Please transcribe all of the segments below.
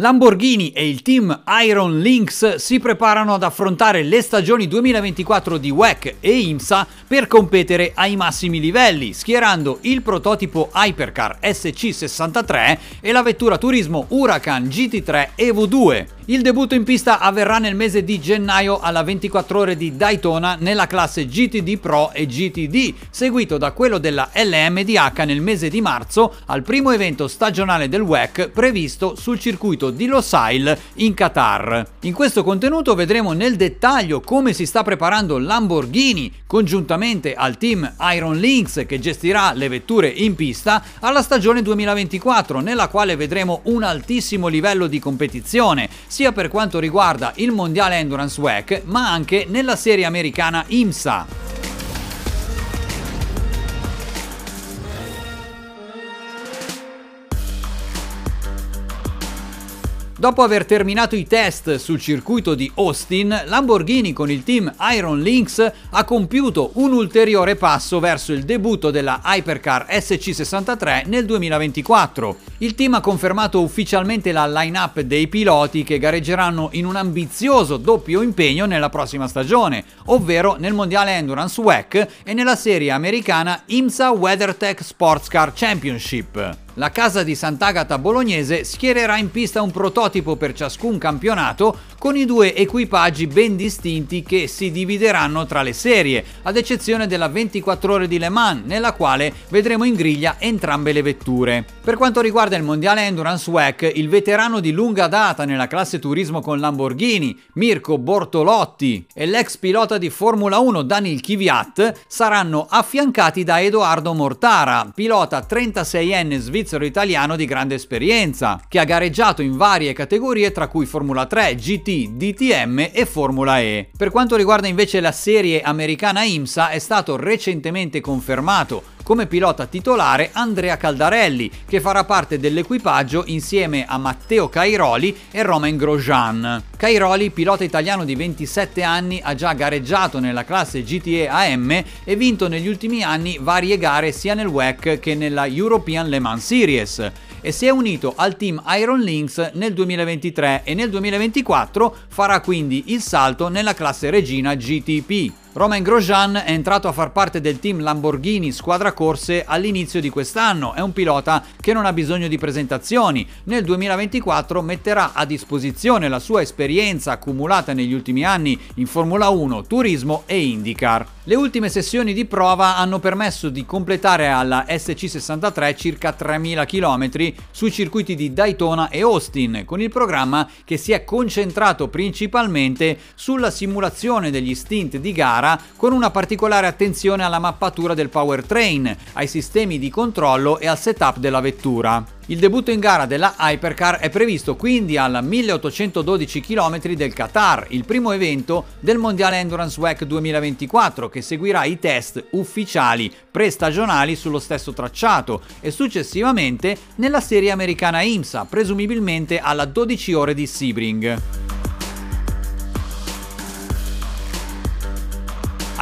Lamborghini e il team Iron Lynx si preparano ad affrontare le stagioni 2024 di WEC e IMSA per competere ai massimi livelli, schierando il prototipo Hypercar SC63 e la vettura turismo Huracan GT3 Evo 2. Il debutto in pista avverrà nel mese di gennaio alla 24 ore di Daytona nella classe GTD Pro e GTD, seguito da quello della LMDH nel mese di marzo al primo evento stagionale del WEC previsto sul circuito di Losail in Qatar. In questo contenuto vedremo nel dettaglio come si sta preparando Lamborghini congiuntamente al team Iron Lynx che gestirà le vetture in pista alla stagione 2024 nella quale vedremo un altissimo livello di competizione sia per quanto riguarda il mondiale Endurance WEC ma anche nella serie americana IMSA. Dopo aver terminato i test sul circuito di Austin, Lamborghini con il team Iron Lynx ha compiuto un ulteriore passo verso il debutto della Hypercar SC63 nel 2024. Il team ha confermato ufficialmente la line-up dei piloti che gareggeranno in un ambizioso doppio impegno nella prossima stagione, ovvero nel Mondiale Endurance WEC e nella serie americana IMSA WeatherTech Sports Car Championship. La casa di Sant'Agata bolognese schiererà in pista un prototipo per ciascun campionato con i due equipaggi ben distinti che si divideranno tra le serie, ad eccezione della 24 ore di Le Mans, nella quale vedremo in griglia entrambe le vetture. Per quanto riguarda il mondiale Endurance WEC, il veterano di lunga data nella classe turismo con Lamborghini, Mirko Bortolotti, e l'ex pilota di Formula 1 Daniel Kvyat saranno affiancati da Edoardo Mortara, pilota 36enne svizzero-italiano di grande esperienza, che ha gareggiato in varie categorie tra cui Formula 3, GT DTM e Formula E. Per quanto riguarda invece la serie americana IMSA è stato recentemente confermato come pilota titolare Andrea Caldarelli, che farà parte dell'equipaggio insieme a Matteo Cairoli e Romain Grosjean. Cairoli, pilota italiano di 27 anni, ha già gareggiato nella classe GTE AM e vinto negli ultimi anni varie gare sia nel WEC che nella European Le Mans Series e si è unito al team Iron Lynx nel 2023 e nel 2024 farà quindi il salto nella classe regina GTP. Romain Grosjean è entrato a far parte del team Lamborghini Squadra Corse all'inizio di quest'anno, è un pilota che non ha bisogno di presentazioni, nel 2024 metterà a disposizione la sua esperienza accumulata negli ultimi anni in Formula 1, Turismo e IndyCar. Le ultime sessioni di prova hanno permesso di completare alla SC63 circa 3000 km sui circuiti di Daytona e Austin, con il programma che si è concentrato principalmente sulla simulazione degli stint di gara con una particolare attenzione alla mappatura del powertrain, ai sistemi di controllo e al setup della vettura. Il debutto in gara della Hypercar è previsto quindi al 1812 km del Qatar, il primo evento del Mondiale Endurance WEC 2024 che seguirà i test ufficiali pre-stagionali sullo stesso tracciato e successivamente nella serie americana IMSA, presumibilmente alla 12 ore di Sebring.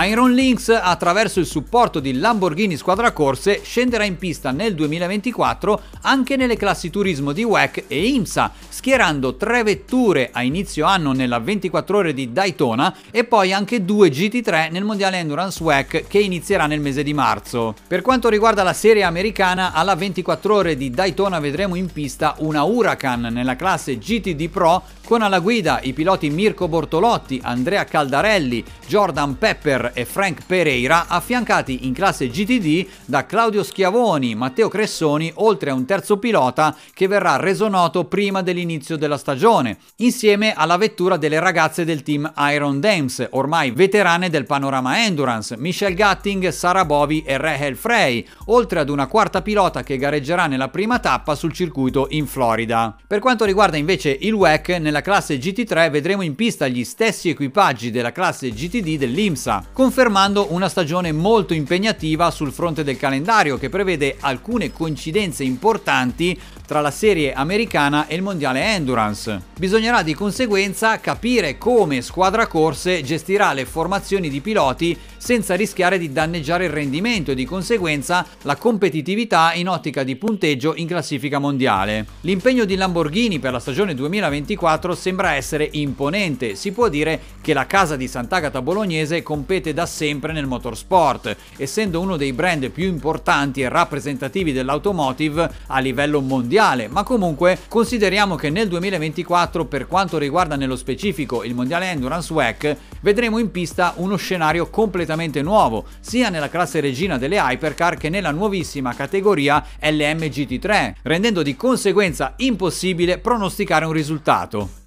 Iron Lynx, attraverso il supporto di Lamborghini Squadra Corse, scenderà in pista nel 2024 anche nelle classi turismo di WEC e IMSA, schierando tre vetture a inizio anno nella 24 ore di Daytona e poi anche due GT3 nel mondiale Endurance WEC che inizierà nel mese di marzo. Per quanto riguarda la serie americana, alla 24 ore di Daytona vedremo in pista una Huracan nella classe GTD Pro con alla guida i piloti Mirko Bortolotti, Andrea Caldarelli, Jordan Pepper e Frank Pereira, affiancati in classe GTD da Claudio Schiavoni, Matteo Cressoni, oltre a un terzo pilota che verrà reso noto prima dell'inizio della stagione, insieme alla vettura delle ragazze del team Iron Dames, ormai veterane del panorama Endurance, Michelle Gatting, Sara Bovi e Rahel Frey, oltre ad una quarta pilota che gareggerà nella prima tappa sul circuito in Florida. Per quanto riguarda invece il WEC, nella nella classe GT3 vedremo in pista gli stessi equipaggi della classe GTD dell'IMSA, confermando una stagione molto impegnativa sul fronte del calendario che prevede alcune coincidenze importanti tra la serie americana e il mondiale Endurance. Bisognerà di conseguenza capire come Squadra Corse gestirà le formazioni di piloti senza rischiare di danneggiare il rendimento e di conseguenza la competitività in ottica di punteggio in classifica mondiale. L'impegno di Lamborghini per la stagione 2024 sembra essere imponente, si può dire che la casa di Sant'Agata Bolognese compete da sempre nel motorsport, essendo uno dei brand più importanti e rappresentativi dell'automotive a livello mondiale, ma comunque consideriamo che nel 2024 per quanto riguarda nello specifico il mondiale Endurance WEC vedremo in pista uno scenario completamente nuovo, sia nella classe regina delle hypercar che nella nuovissima categoria LMGT3, rendendo di conseguenza impossibile pronosticare un risultato.